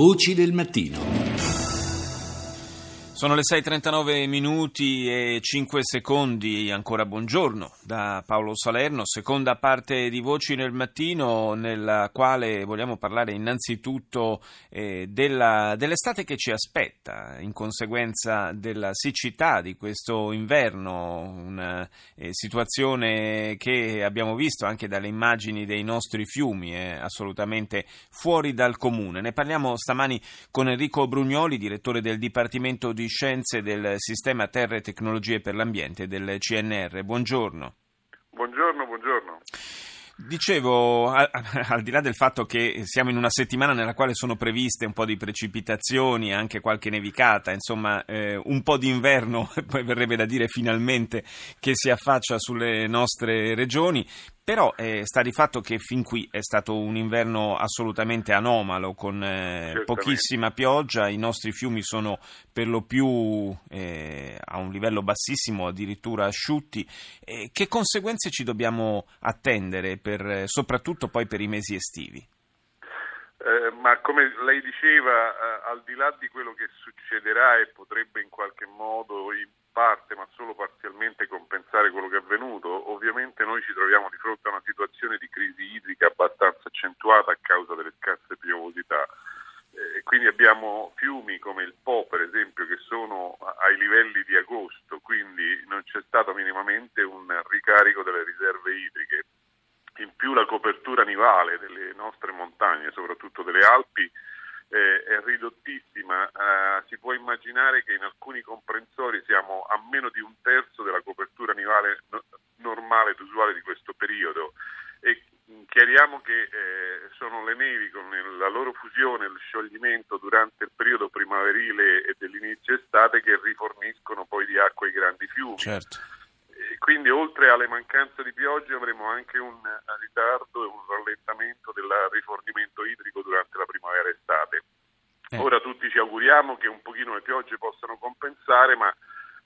Voci del mattino. Sono le 6.39 minuti e 5 secondi, ancora buongiorno da Paolo Salerno, seconda parte di Voci nel Mattino nella quale vogliamo parlare innanzitutto eh, della, dell'estate che ci aspetta in conseguenza della siccità di questo inverno, una eh, situazione che abbiamo visto anche dalle immagini dei nostri fiumi, è assolutamente fuori dal comune. Ne parliamo stamani con Enrico Brugnoli, direttore del Dipartimento di Scienze del Sistema Terra e Tecnologie per l'Ambiente del CNR. Buongiorno. Buongiorno, buongiorno. Dicevo, al, al, di là del fatto che siamo in una settimana nella quale sono previste un po' di precipitazioni, anche qualche nevicata, insomma eh, un po' di inverno, poi verrebbe da dire finalmente che si affaccia sulle nostre regioni, però eh, sta di fatto che fin qui è stato un inverno assolutamente anomalo, con eh, pochissima pioggia, i nostri fiumi sono per lo più eh, a un livello bassissimo, addirittura asciutti. che conseguenze ci dobbiamo attendere, per, soprattutto poi per i mesi estivi? Eh, ma come lei diceva, eh, al di là di quello che succederà e potrebbe in qualche modo parte, ma solo parzialmente compensare quello che è avvenuto, ovviamente noi ci troviamo di fronte a una situazione di crisi idrica abbastanza accentuata a causa delle scarse piovosità. Eh, quindi abbiamo fiumi come il Po, per esempio, che sono ai livelli di agosto, quindi non c'è stato minimamente un ricarico delle riserve idriche. In più la copertura nivale delle nostre montagne, soprattutto delle Alpi, eh, è ridottissima. Eh, si può immaginare che in alcuni comprensori siamo a meno di un terzo della copertura nivale no- normale ed usuale di questo periodo. E chiariamo che eh, sono le nevi con la loro fusione, il scioglimento durante il periodo primaverile e dell'inizio estate che riforniscono poi di acqua i grandi fiumi. Certo quindi oltre alle mancanze di pioggia avremo anche un ritardo e un rallentamento del rifornimento idrico durante la primavera e estate. Eh. Ora tutti ci auguriamo che un pochino le piogge possano compensare, ma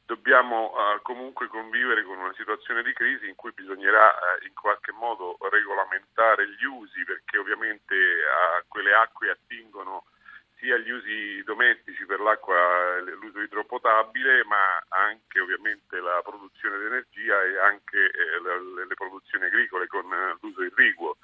dobbiamo uh, comunque convivere con una situazione di crisi in cui bisognerà uh, in qualche modo regolamentare gli usi perché ovviamente uh, quelle acque attingono sia gli usi domestici per l'acqua, l'uso idropotabile, ma anche ovviamente la produzione di energia e anche eh, le, le, produzioni agricole con eh, l'uso irriguo.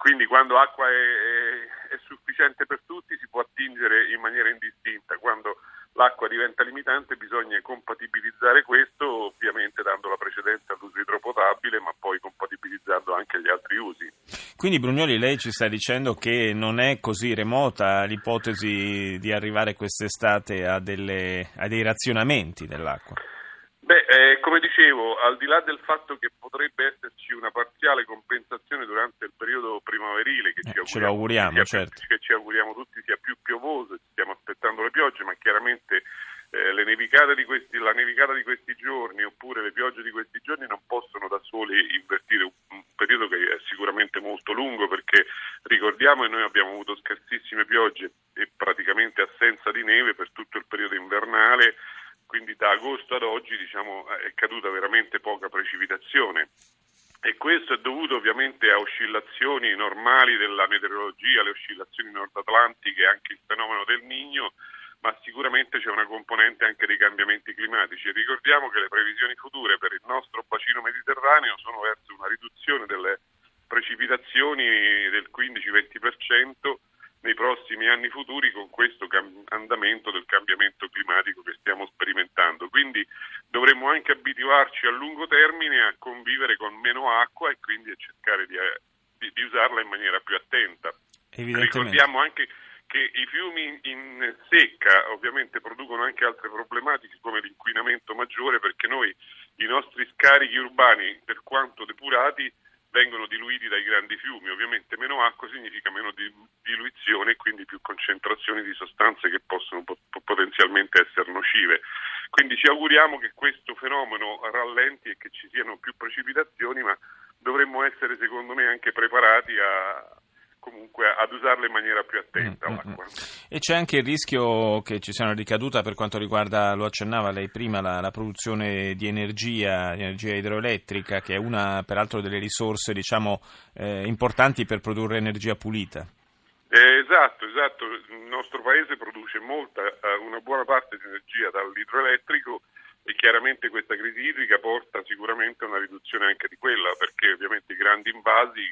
Quindi quando acqua è, è, è, sufficiente per tutti si può attingere in maniera indistinta, quando l'acqua diventa limitante bisogna compatibilizzare questo ovviamente dando la precedenza all'uso idropotabile ma poi compatibilizzando anche gli altri usi. Quindi Brugnoli lei ci sta dicendo che non è così remota l'ipotesi di arrivare quest'estate a, delle, a dei razionamenti dell'acqua? Beh, eh, come dicevo, al di là del fatto che potrebbe esserci una parziale compensazione durante il periodo primaverile, che, eh, ci, auguriamo, certo. più, che ci auguriamo tutti sia più piovoso, stiamo aspettando le piogge, ma chiaramente eh, nevicate questi, la nevicata di questi giorni oppure le piogge di questi giorni non possono da soli invertire un, un periodo che è sicuramente molto lungo perché ricordiamo che noi abbiamo avuto scarsissime piogge e praticamente assenza di neve per tutto il periodo invernale da agosto ad oggi diciamo, è caduta veramente poca precipitazione e questo è dovuto ovviamente a oscillazioni normali della meteorologia, le oscillazioni nord-atlantiche, anche il fenomeno del Nigno, ma sicuramente c'è una componente anche dei cambiamenti climatici. ricordiamo che le previsioni future per il nostro bacino mediterraneo sono verso una riduzione delle precipitazioni del 15-20% nei prossimi anni futuri con questo andamento del cambiamento climatico che stiamo sperimentando. Quindi dovremmo anche abituarci a lungo termine a convivere con meno acqua e quindi a cercare di, eh, di, di usarla in maniera più attenta. Ricordiamo anche che i fiumi in secca ovviamente producono anche altre problematiche come l'inquinamento maggiore perché noi i nostri scarichi urbani per quanto depurati vengono diluiti dai grandi fiumi. Ovviamente meno acqua significa meno diluizione e quindi più concentrazioni di sostanze che possono potenzialmente essere nocive. Quindi ci auguriamo che questo fenomeno rallenti e che ci siano più precipitazioni, ma dovremmo essere secondo me anche preparati a, comunque ad usarle in maniera più attenta mm, mm l'acqua. Mm. E c'è anche il rischio che ci sia una ricaduta per quanto riguarda, lo accennava lei prima, la, la produzione di energia, di energia idroelettrica, che è una peraltro delle risorse diciamo, eh, importanti per produrre energia pulita. Esatto, esatto. Il nostro paese produce molta, eh, una buona parte di energia dall'idroelettrico e chiaramente questa crisi idrica porta sicuramente a una riduzione anche di quella, perché ovviamente i grandi invasi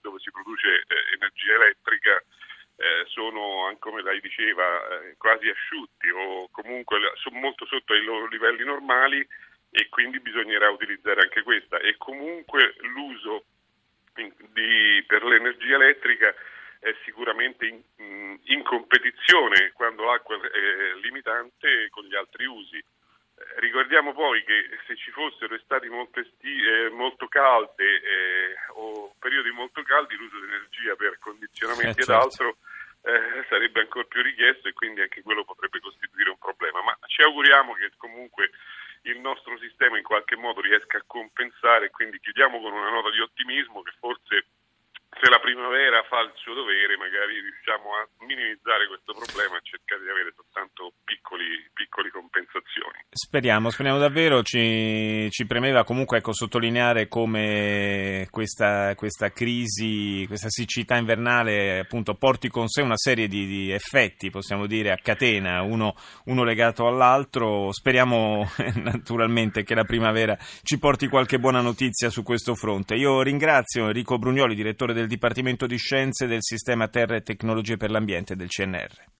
dove si produce eh, energia elettrica eh, sono, come lei diceva, quasi asciutti o comunque molto sotto ai loro livelli normali e quindi bisognerà utilizzare anche questa. E comunque l'uso di, per l'energia elettrica è sicuramente in, in, competizione quando l'acqua è limitante con gli altri usi. Eh, ricordiamo poi che se ci fossero estati molto, esti- eh, molto calde eh, o periodi molto caldi l'uso di energia per condizionamenti eh, certo. ed altro eh, sarebbe ancora più richiesto e quindi anche quello potrebbe costituire un problema. Ma ci auguriamo che comunque il nostro sistema in qualche modo riesca a compensare quindi chiudiamo con una nota di ottimismo che forse se la primavera fa il suo dovere magari riusciamo a minimizzare questo problema e cercare di avere soltanto piccoli, piccoli compensazioni. Speriamo, speriamo davvero, ci, ci premeva comunque ecco, sottolineare come questa, questa, crisi, questa siccità invernale appunto porti con sé una serie di, di effetti, possiamo dire, a catena, uno, uno legato all'altro. Speriamo naturalmente che la primavera ci porti qualche buona notizia su questo fronte. Io ringrazio Enrico Brugnoli, direttore del Dipartimento di Scienze del Sistema Terra e Tecnologie per l'Ambiente del CNR.